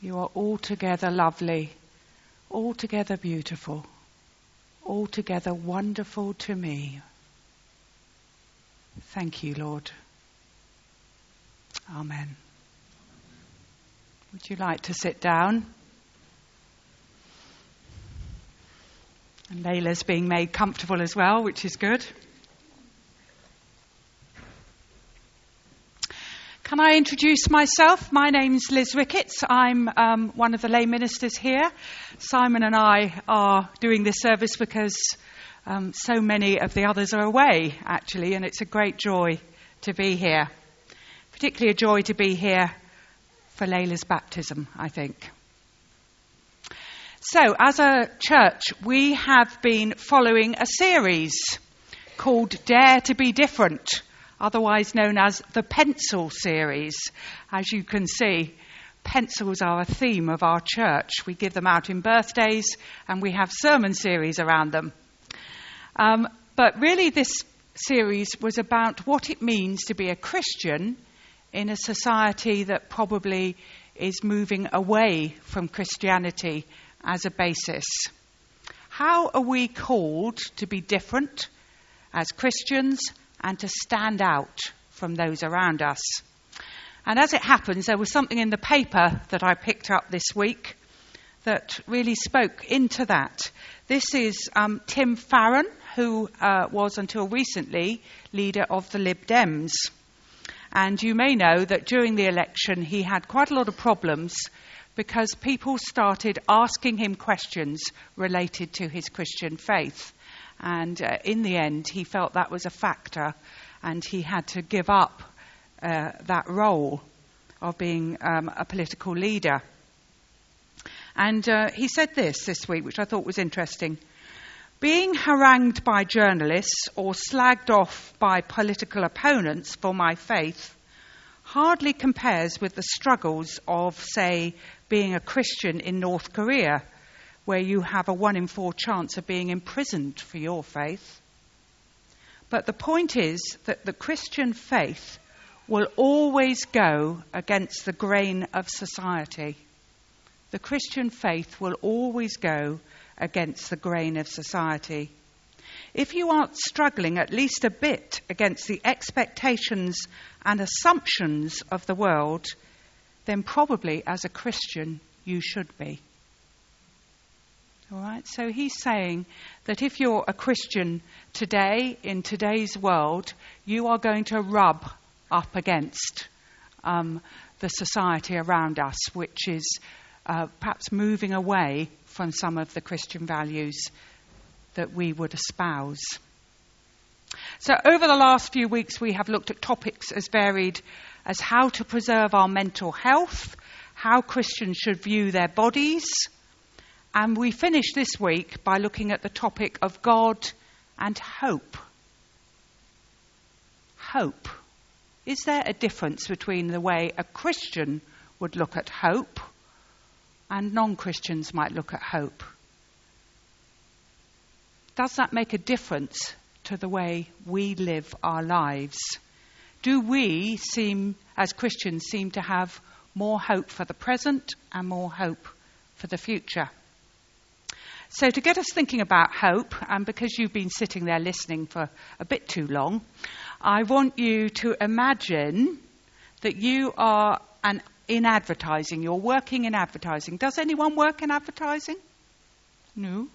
You are altogether lovely, altogether beautiful, altogether wonderful to me. Thank you, Lord. Amen. Would you like to sit down? And Layla's being made comfortable as well, which is good. Can I introduce myself? My name's Liz Ricketts. I'm um, one of the lay ministers here. Simon and I are doing this service because um, so many of the others are away, actually, and it's a great joy to be here. Particularly a joy to be here for Layla's baptism, I think. So, as a church, we have been following a series called Dare to Be Different, otherwise known as the Pencil Series. As you can see, pencils are a theme of our church. We give them out in birthdays and we have sermon series around them. Um, but really, this series was about what it means to be a Christian in a society that probably is moving away from Christianity as a basis. How are we called to be different as Christians and to stand out from those around us? And as it happens, there was something in the paper that I picked up this week that really spoke into that. This is um, Tim Farron, who uh, was until recently leader of the Lib Dems. And you may know that during the election he had quite a lot of problems because people started asking him questions related to his Christian faith. And uh, in the end, he felt that was a factor, and he had to give up uh, that role of being um, a political leader. And uh, he said this this week, which I thought was interesting. Being harangued by journalists or slagged off by political opponents for my faith hardly compares with the struggles of, say, being a Christian in North Korea, where you have a one in four chance of being imprisoned for your faith. But the point is that the Christian faith will always go against the grain of society. The Christian faith will always go against the grain of society. If you aren't struggling at least a bit against the expectations and assumptions of the world, then probably as a Christian you should be. All right, so he's saying that if you're a Christian today, in today's world, you are going to rub up against um, the society around us, which is uh, perhaps moving away from some of the Christian values that we would espouse. So, over the last few weeks, we have looked at topics as varied as how to preserve our mental health, how Christians should view their bodies, and we finish this week by looking at the topic of God and hope. Hope. Is there a difference between the way a Christian would look at hope and non Christians might look at hope? Does that make a difference to the way we live our lives? Do we seem, as Christians, seem to have more hope for the present and more hope for the future? So, to get us thinking about hope, and because you've been sitting there listening for a bit too long, I want you to imagine that you are an, in advertising. You're working in advertising. Does anyone work in advertising? No.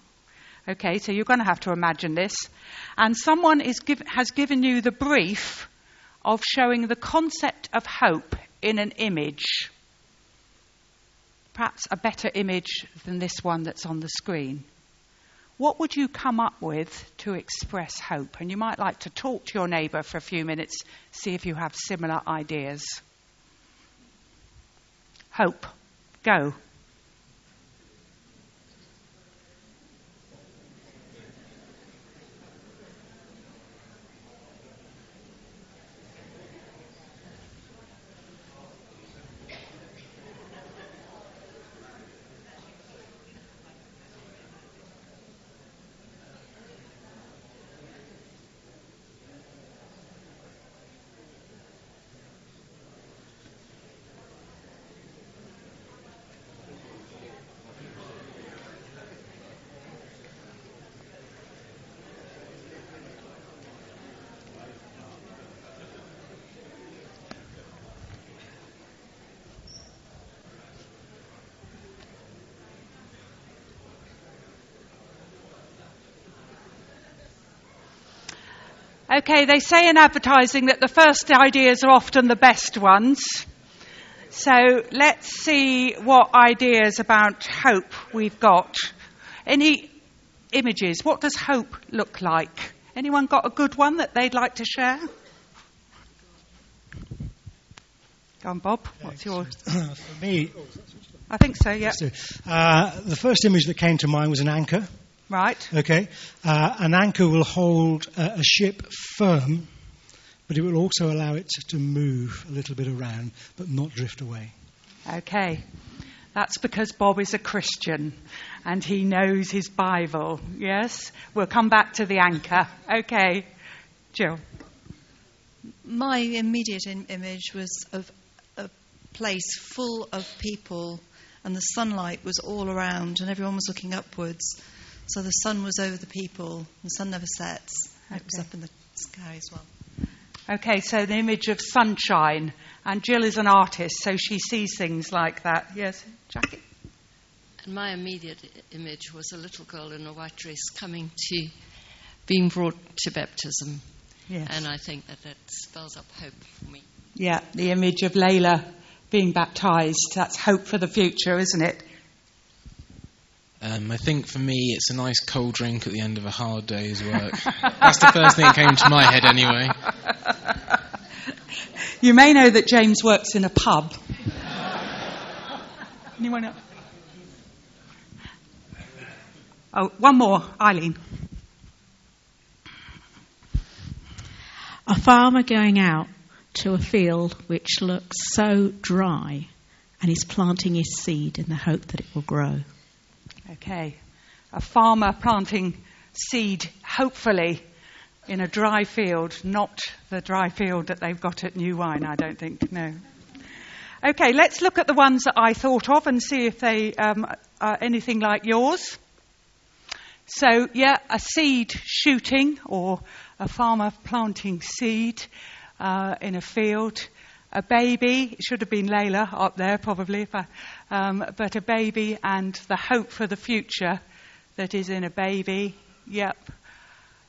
Okay, so you're going to have to imagine this. And someone give, has given you the brief of showing the concept of hope in an image. Perhaps a better image than this one that's on the screen. What would you come up with to express hope? And you might like to talk to your neighbour for a few minutes, see if you have similar ideas. Hope. Go. Okay, they say in advertising that the first ideas are often the best ones. So let's see what ideas about hope we've got. Any images? What does hope look like? Anyone got a good one that they'd like to share? Go on, Bob. What's yours? For me, I think so, yeah. uh, the first image that came to mind was an anchor. Right. Okay, uh, an anchor will hold a, a ship firm, but it will also allow it to move a little bit around, but not drift away. Okay. That's because Bob is a Christian and he knows his Bible. Yes? We'll come back to the anchor. Okay. Jill. My immediate in- image was of a place full of people, and the sunlight was all around, and everyone was looking upwards. So the sun was over the people. The sun never sets. It was up in the sky as well. Okay, so the image of sunshine. And Jill is an artist, so she sees things like that. Yes, Jackie? And my immediate image was a little girl in a white dress coming to being brought to baptism. Yes. And I think that that spells up hope for me. Yeah, the image of Layla being baptized. That's hope for the future, isn't it? Um, I think for me, it's a nice cold drink at the end of a hard day's work. That's the first thing that came to my head, anyway. You may know that James works in a pub. Anyone else? Oh, one more, Eileen. A farmer going out to a field which looks so dry and he's planting his seed in the hope that it will grow. Okay. A farmer planting seed, hopefully, in a dry field, not the dry field that they've got at New Wine, I don't think, no. Okay, let's look at the ones that I thought of and see if they um, are anything like yours. So, yeah, a seed shooting or a farmer planting seed uh, in a field. A baby, it should have been Layla up there probably, I, um, but a baby and the hope for the future that is in a baby. Yep.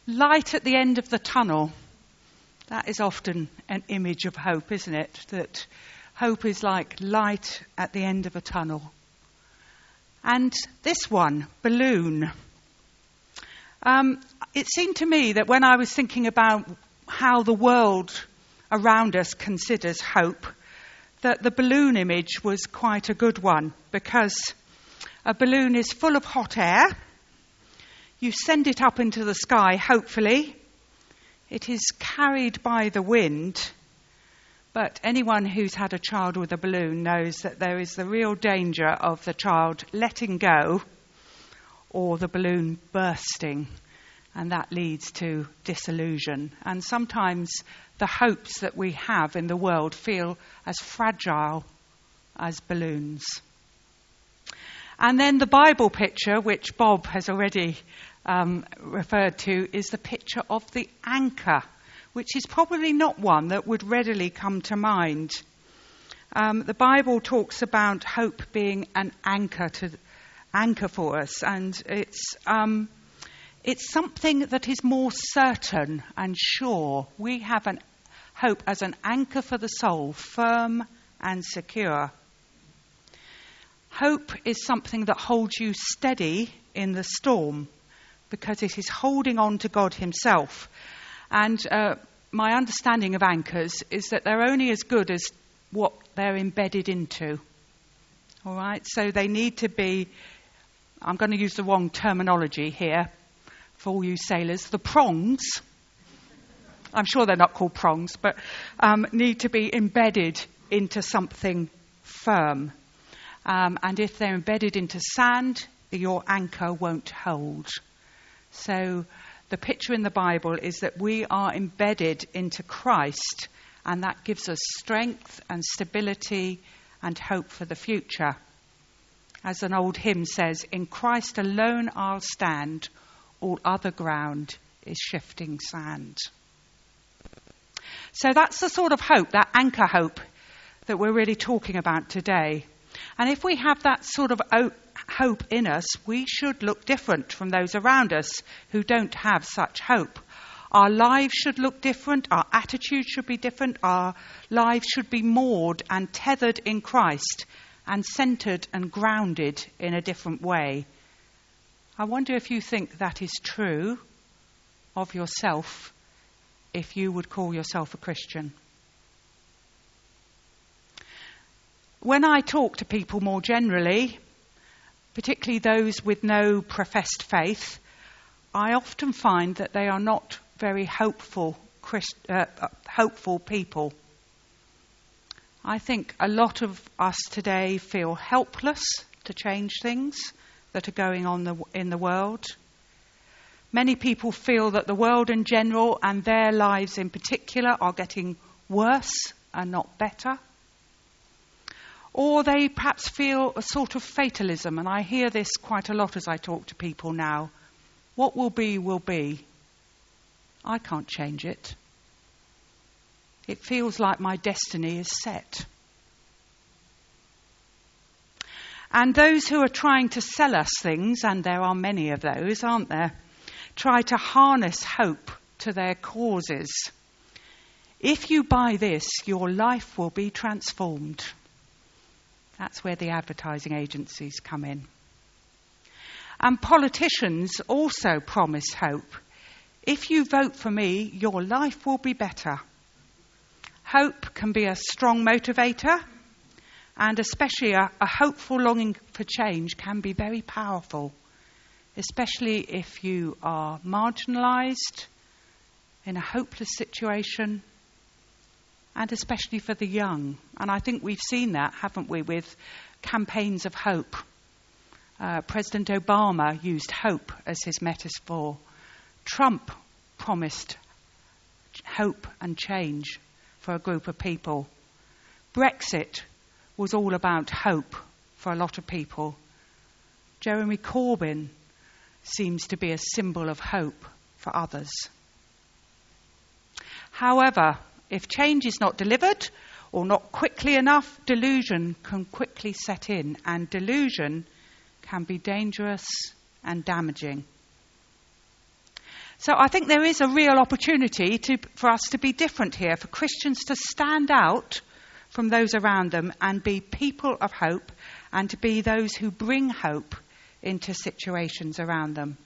Light at the end of the tunnel. That is often an image of hope, isn't it? That hope is like light at the end of a tunnel. And this one, balloon. Um, it seemed to me that when I was thinking about how the world around us considers hope, that the balloon image was quite a good one because a balloon is full of hot air. You send it up into the sky, hopefully. It is carried by the wind. But anyone who's had a child with a balloon knows that there is the real danger of the child letting go or the balloon bursting, and that leads to disillusion. And sometimes the hopes that we have in the world feel as fragile as balloons. And then the Bible picture, which Bob has already um, referred to, is the picture of the anchor, which is probably not one that would readily come to mind. Um, the Bible talks about hope being an anchor to anchor for us, and it's um, it's something that is more certain and sure. We have an hope as an anchor for the soul, firm and secure. Hope is something that holds you steady in the storm because it is holding on to God Himself. And uh, my understanding of anchors is that they're only as good as what they're embedded into. All right? So they need to be, I'm going to use the wrong terminology here for all you sailors, the prongs. I'm sure they're not called prongs, but um, need to be embedded into something firm. Um, and if they're embedded into sand, your anchor won't hold. So the picture in the Bible is that we are embedded into Christ, and that gives us strength and stability and hope for the future. As an old hymn says, In Christ alone I'll stand, all other ground is shifting sand. So that's the sort of hope, that anchor hope, that we're really talking about today. And if we have that sort of hope in us, we should look different from those around us who don't have such hope. Our lives should look different, our attitudes should be different, our lives should be moored and tethered in Christ and centered and grounded in a different way. I wonder if you think that is true of yourself if you would call yourself a Christian. When I talk to people more generally, particularly those with no professed faith, I often find that they are not very hopeful, Christ, uh, hopeful people. I think a lot of us today feel helpless to change things that are going on in the world. Many people feel that the world in general and their lives in particular are getting worse and not better. Or they perhaps feel a sort of fatalism, and I hear this quite a lot as I talk to people now. What will be, will be. I can't change it. It feels like my destiny is set. And those who are trying to sell us things, and there are many of those, aren't there, try to harness hope to their causes. If you buy this, your life will be transformed. That's where the advertising agencies come in. And politicians also promise hope. If you vote for me, your life will be better. Hope can be a strong motivator and especially a, a hopeful longing for change can be very powerful, especially if you are marginalised, in a hopeless situation, and especially for the young. And I think we've seen that, haven't we, with campaigns of hope. Uh, President Obama used hope as his metaphor. Trump promised hope and change for a group of people. Brexit was all about hope for a lot of people. Jeremy Corbyn seems to be a symbol of hope for others. However, if change is not delivered or not quickly enough, delusion can quickly set in, and delusion can be dangerous and damaging. So I think there is a real opportunity to, for us to be different here, for Christians to stand out from those around them and be people of hope and to be those who bring hope into situations around them.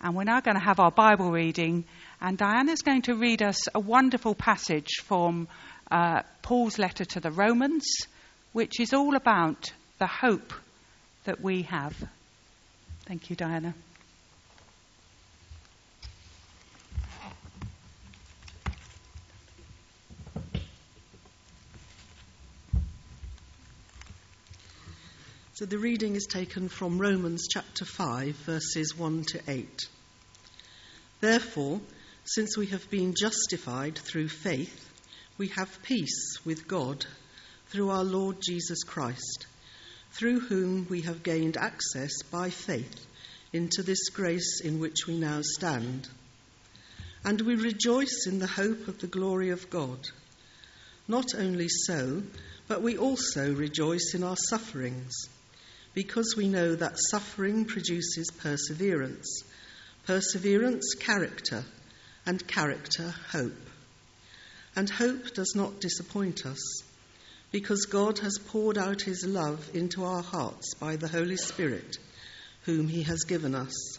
And we're now going to have our Bible reading, and Diana's going to read us a wonderful passage from uh, Paul's letter to the Romans, which is all about the hope that we have. Thank you, Diana. So the reading is taken from Romans chapter 5, verses 1 to 8. Therefore, since we have been justified through faith, we have peace with God through our Lord Jesus Christ, through whom we have gained access by faith into this grace in which we now stand. And we rejoice in the hope of the glory of God. Not only so, but we also rejoice in our sufferings because we know that suffering produces perseverance, perseverance, character, and character, hope. And hope does not disappoint us, because God has poured out his love into our hearts by the Holy Spirit, whom he has given us.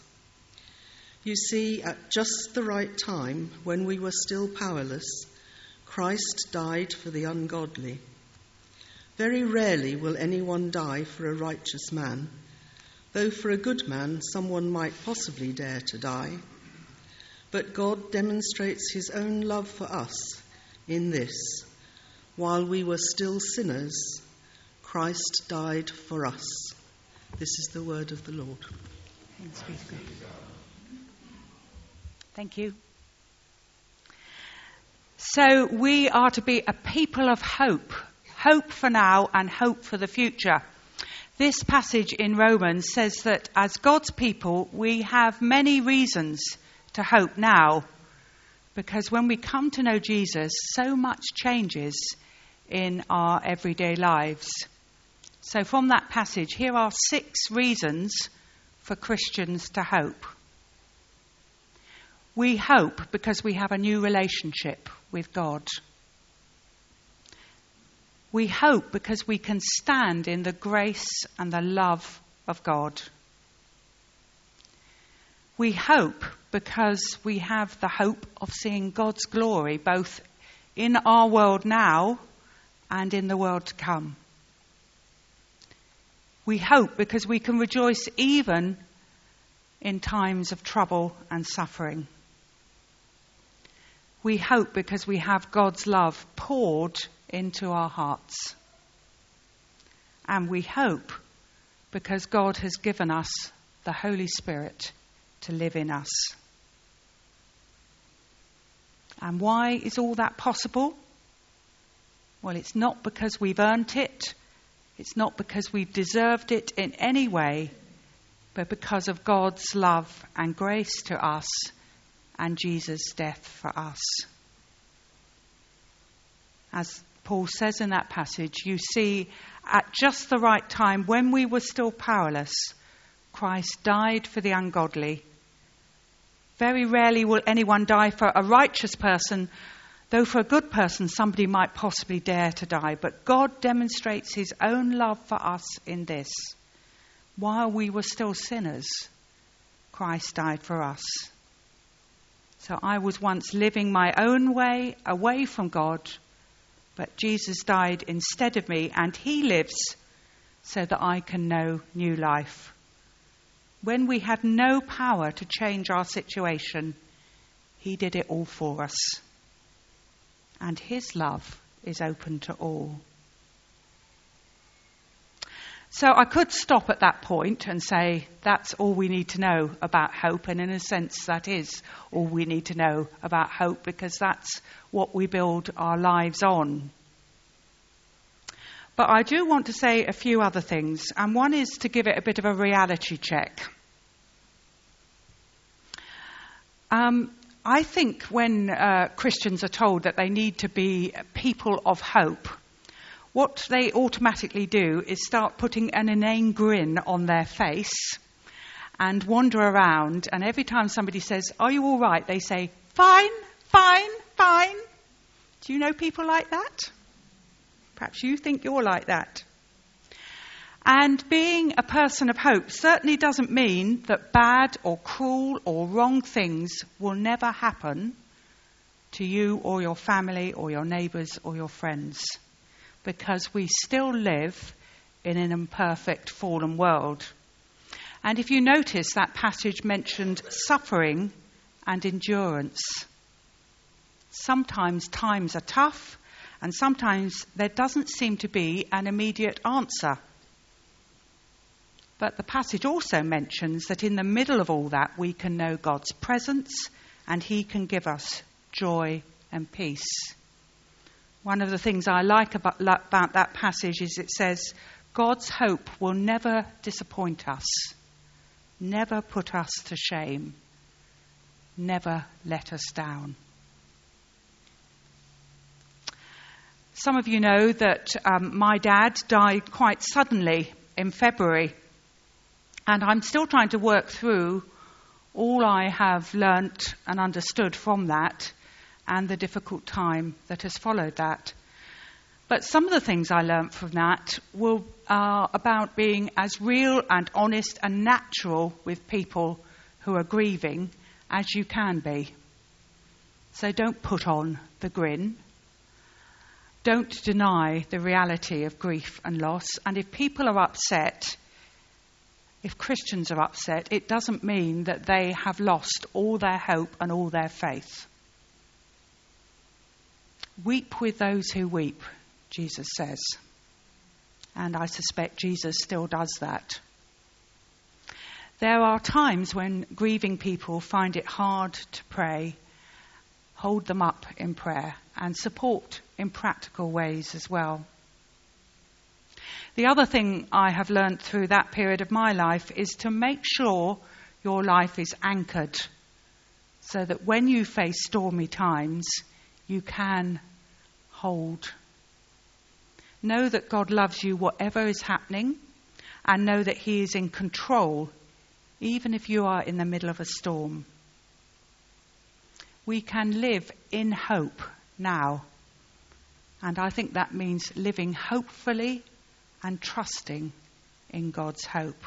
You see, at just the right time, when we were still powerless, Christ died for the ungodly. Very rarely will anyone die for a righteous man, though for a good man someone might possibly dare to die. But God demonstrates his own love for us in this while we were still sinners, Christ died for us. This is the word of the Lord. Thank you. So, we are to be a people of hope hope for now and hope for the future. This passage in Romans says that as God's people, we have many reasons to hope now. Because when we come to know Jesus, so much changes in our everyday lives. So, from that passage, here are six reasons for Christians to hope. We hope because we have a new relationship with God. We hope because we can stand in the grace and the love of God. We hope because we have the hope of seeing God's glory both in our world now and in the world to come. We hope because we can rejoice even in times of trouble and suffering. We hope because we have God's love poured into our hearts. And we hope because God has given us the Holy Spirit to live in us. And why is all that possible? Well, it's not because we've earned it, it's not because we've deserved it in any way, but because of God's love and grace to us and Jesus' death for us. As Paul says in that passage, you see, at just the right time, when we were still powerless, Christ died for the ungodly. Very rarely will anyone die for a righteous person, though for a good person somebody might possibly dare to die. But God demonstrates his own love for us in this. While we were still sinners, Christ died for us. So I was once living my own way away from God but Jesus died instead of me, and he lives so that I can know new life. When we had no power to change our situation, he did it all for us. And his love is open to all. So I could stop at that point and say that's all we need to know about hope, and in a sense, that is all we need to know about hope because that's what we build our lives on. But I do want to say a few other things, and one is to give it a bit of a reality check. Um, I think when uh, Christians are told that they need to be people of hope, what they automatically do is start putting an inane grin on their face and wander around. And every time somebody says, Are you all right? they say, Fine, fine, fine. Do you know people like that? Perhaps you think you're like that. And being a person of hope certainly doesn't mean that bad or cruel or wrong things will never happen to you or your family or your neighbours or your friends because we still live in an imperfect, fallen world. And if you notice, that passage mentioned suffering and endurance. Sometimes times are tough, and sometimes there doesn't seem to be an immediate answer. But the passage also mentions that in the middle of all that, we can know God's presence and He can give us joy and peace. One of the things I like about, about that passage is it says, God's hope will never disappoint us, never put us to shame, never let us down. Some of you know that um, my dad died quite suddenly in February, and I'm still trying to work through all I have learnt and understood from that and the difficult time that has followed that. But some of the things I learnt from that were, are about being as real and honest and natural with people who are grieving as you can be. So don't put on the grin. Don't deny the reality of grief and loss. And if people are upset, if Christians are upset, it doesn't mean that they have lost all their hope and all their faith. Weep with those who weep, Jesus says. And I suspect Jesus still does that. There are times when grieving people find it hard to pray. Hold them up in prayer and support in practical ways as well. The other thing I have learned through that period of my life is to make sure your life is anchored so that when you face stormy times, you can hold. Know that God loves you whatever is happening, and know that He is in control, even if you are in the middle of a storm. we can live in hope now. And I think that means living hopefully and trusting in God's hope.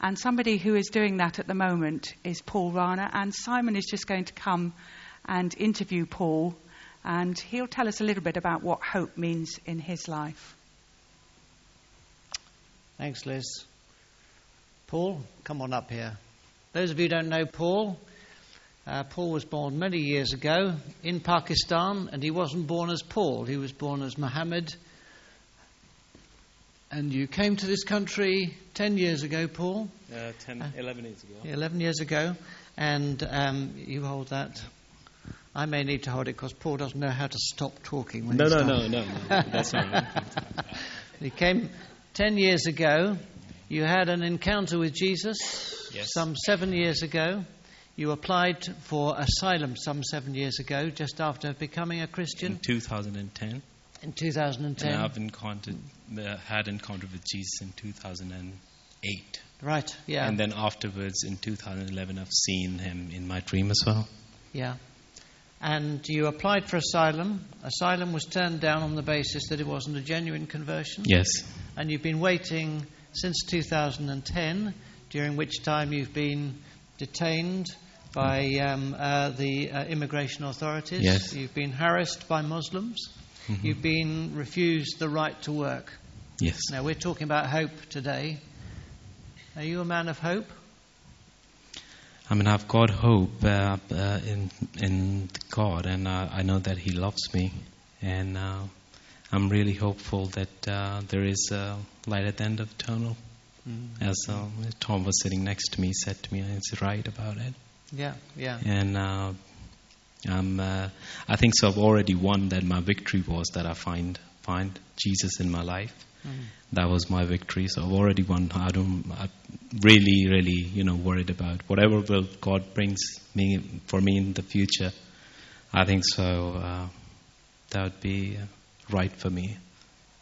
And somebody who is doing that at the moment is Paul Rana, and Simon is just going to come and interview Paul, and he'll tell us a little bit about what hope means in his life. Thanks, Liz. Paul, come on up here. Those of you who don't know Paul, uh, Paul was born many years ago in Pakistan, and he wasn't born as Paul, he was born as Muhammad. And you came to this country 10 years ago, Paul? Uh, 10, 11 years ago. 11 years ago. And um, you hold that. I may need to hold it because Paul doesn't know how to stop talking when No, he no, no, no, no. That's all right. You came 10 years ago. You had an encounter with Jesus Yes. some seven years ago. You applied for asylum some seven years ago, just after becoming a In Christian 2010. in 2010. And I've encountered, uh, had encounter with Jesus in 2008. Right, yeah. And then afterwards, in 2011, I've seen him in my dream as well. Yeah. And you applied for asylum. Asylum was turned down on the basis that it wasn't a genuine conversion. Yes. And you've been waiting since 2010, during which time you've been detained by um, uh, the uh, immigration authorities. Yes. You've been harassed by Muslims. Mhm. You've been refused the right to work. Yes. Now, we're talking about hope today. Are you a man of hope? I mean, I've got hope uh, uh, in in God, and uh, I know that He loves me, and uh, I'm really hopeful that uh, there is a light at the end of the tunnel. As uh, Tom was sitting next to me, said to me, he's right about it. Yeah, yeah. And uh, I'm, uh, I think so. I've already won that. My victory was that I find find Jesus in my life. That was my victory. So I've already won. I don't. I'm really, really, you know, worried about whatever will God brings me for me in the future. I think so. Uh, that would be uh, right for me.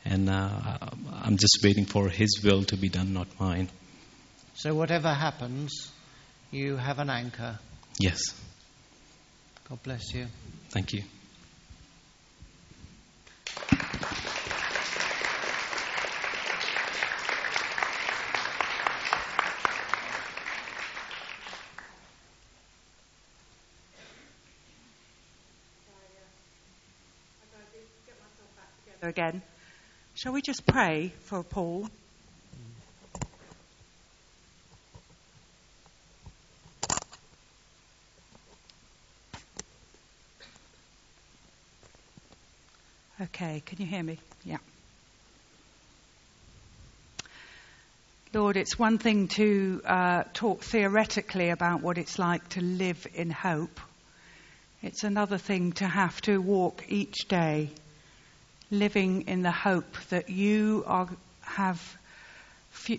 And uh, I'm just waiting for His will to be done, not mine. So, whatever happens, you have an anchor. Yes. God bless you. Thank you. Again, shall we just pray for Paul? Okay, can you hear me? Yeah. Lord, it's one thing to uh, talk theoretically about what it's like to live in hope. It's another thing to have to walk each day living in the hope that you are, have fu-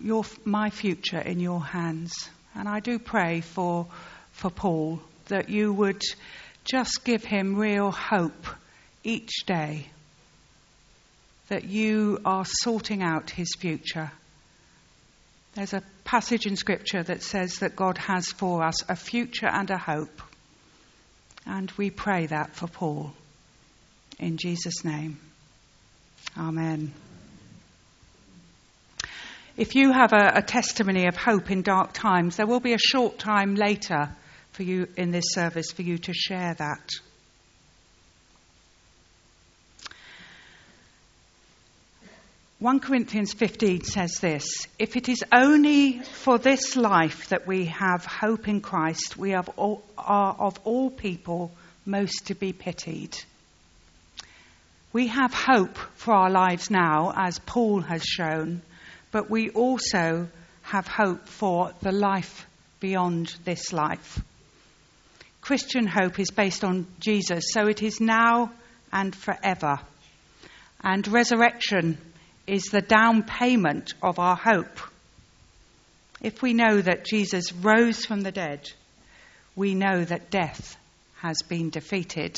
your, my future in your hands. And I do pray for, for Paul that you would just give him real hope each day that you are sorting out his future. There's a passage in Scripture that says that God has for us a future and a hope. And we pray that for Paul. In Jesus' name. Amen. If you have a, a testimony of hope in dark times, there will be a short time later for you in this service for you to share that. 1 Corinthians 15 says this If it is only for this life that we have hope in Christ, we all, are of all people most to be pitied. We have hope for our lives now, as Paul has shown, but we also have hope for the life beyond this life. Christian hope is based on Jesus, so it is now and forever. And resurrection is the down payment of our hope. If we know that Jesus rose from the dead, we know that death has been defeated,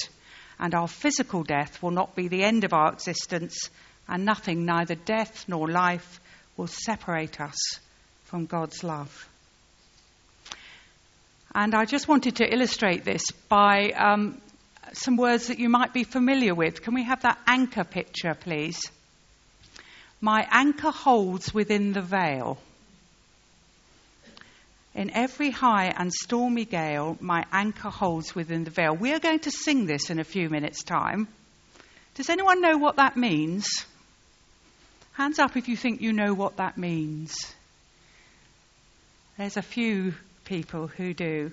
and our physical death will not be the end of our existence, and nothing, neither death nor life, will separate us from God's love. And I just wanted to illustrate this by um, some words that you might be familiar with. Can we have that anchor picture, please? My anchor holds within the veil. In every high and stormy gale, my anchor holds within the veil. We are going to sing this in a few minutes' time. Does anyone know what that means? Hands up if you think you know what that means. There's a few people who do.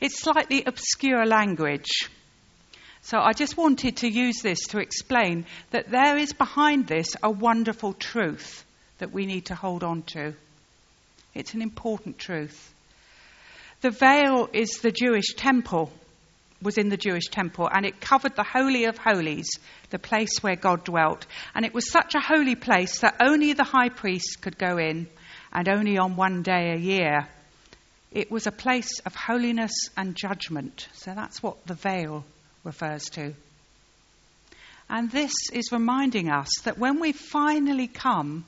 It's slightly obscure language. So I just wanted to use this to explain that there is behind this a wonderful truth that we need to hold on to. It's an important truth. The veil is the Jewish temple, was in the Jewish temple, and it covered the Holy of Holies, the place where God dwelt. And it was such a holy place that only the high priest could go in, and only on one day a year. It was a place of holiness and judgment. So that's what the veil refers to. And this is reminding us that when we finally come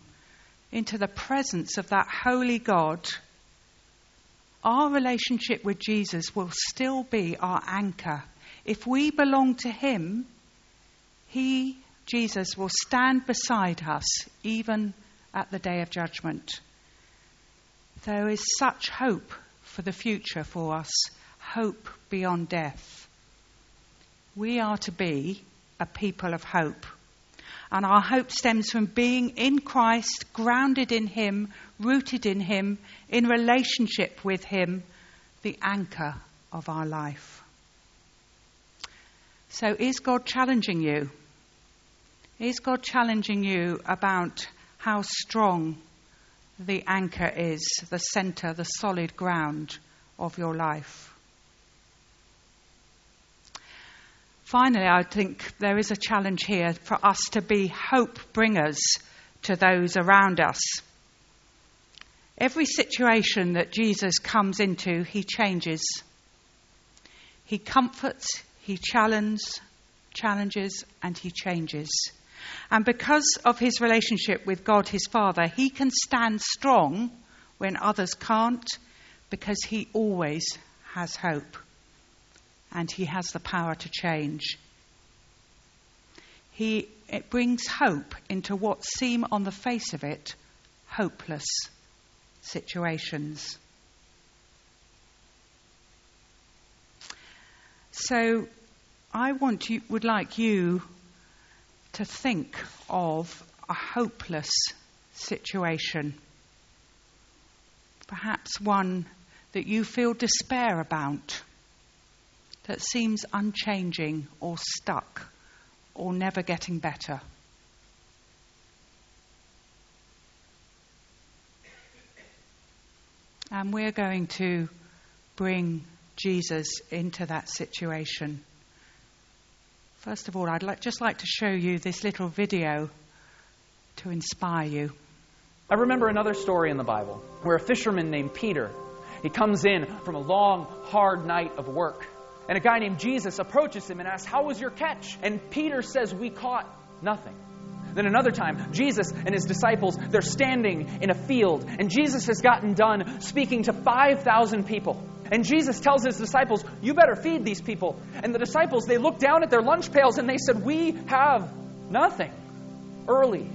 into the presence of that holy God, our relationship with Jesus will still be our anchor. If we belong to Him, He, Jesus, will stand beside us even at the day of judgment. There is such hope for the future for us, hope beyond death. We are to be a people of hope. And our hope stems from being in Christ, grounded in Him, rooted in Him, in relationship with Him, the anchor of our life. So, is God challenging you? Is God challenging you about how strong the anchor is, the center, the solid ground of your life? Finally, I think there is a challenge here for us to be hope bringers to those around us. Every situation that Jesus comes into, he changes. He comforts, he challenges, challenges, and he changes. And because of his relationship with God his Father, he can stand strong when others can't because he always has hope and he has the power to change. He, it brings hope into what seem on the face of it hopeless situations. So I want you, would like you to think of a hopeless situation. Perhaps one that you feel despair about that seems unchanging or stuck or never getting better. And we're going to bring Jesus into that situation. First of all, I'd like, just like to show you this little video to inspire you. I remember another story in the Bible where a fisherman named Peter, he comes in from a long, hard night of work. And a guy named Jesus approaches him and asks, How was your catch? And Peter says, We caught nothing. Then another time, Jesus and his disciples, they're standing in a field, and Jesus has gotten done speaking to 5,000 people. And Jesus tells his disciples, You better feed these people. And the disciples, they look down at their lunch pails and they said, We have nothing. Early,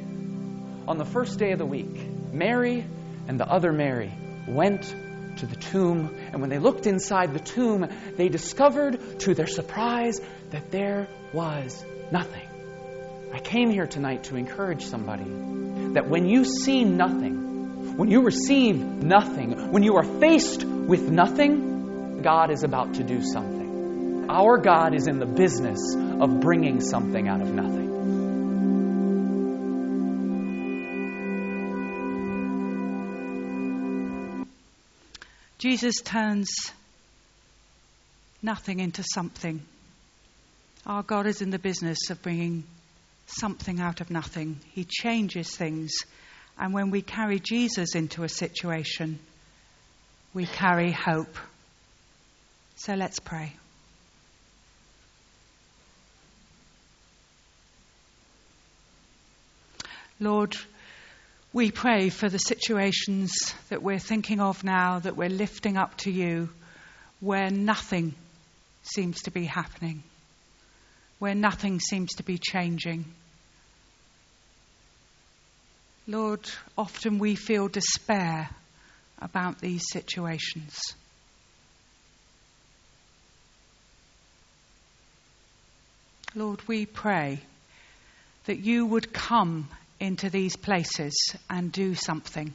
on the first day of the week, Mary and the other Mary went to the tomb, and when they looked inside the tomb, they discovered, to their surprise, that there was nothing. I came here tonight to encourage somebody that when you see nothing, when you receive nothing, when you are faced with nothing, God is about to do something. Our God is in the business of bringing something out of nothing. Jesus turns nothing into something. Our God is in the business of bringing something out of nothing. He changes things. And when we carry Jesus into a situation, we carry hope. So let's pray. Lord, we pray for the situations that we're thinking of now, that we're lifting up to you. where nothing seems to be happening, where nothing seems to be changing. Lord, often we feel despair about these situations. Lord, we pray that you would come into these places and do something.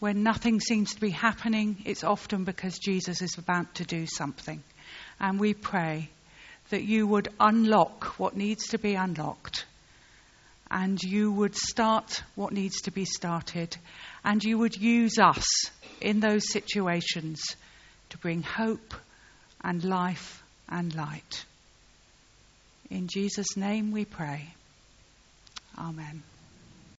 When nothing seems to be happening, it's often because Jesus is about to do something. And we pray that you would unlock what needs to be unlocked, and you would start what needs to be started, and you would use us in those situations to bring hope and life and light. In Jesus' name we pray. Amen.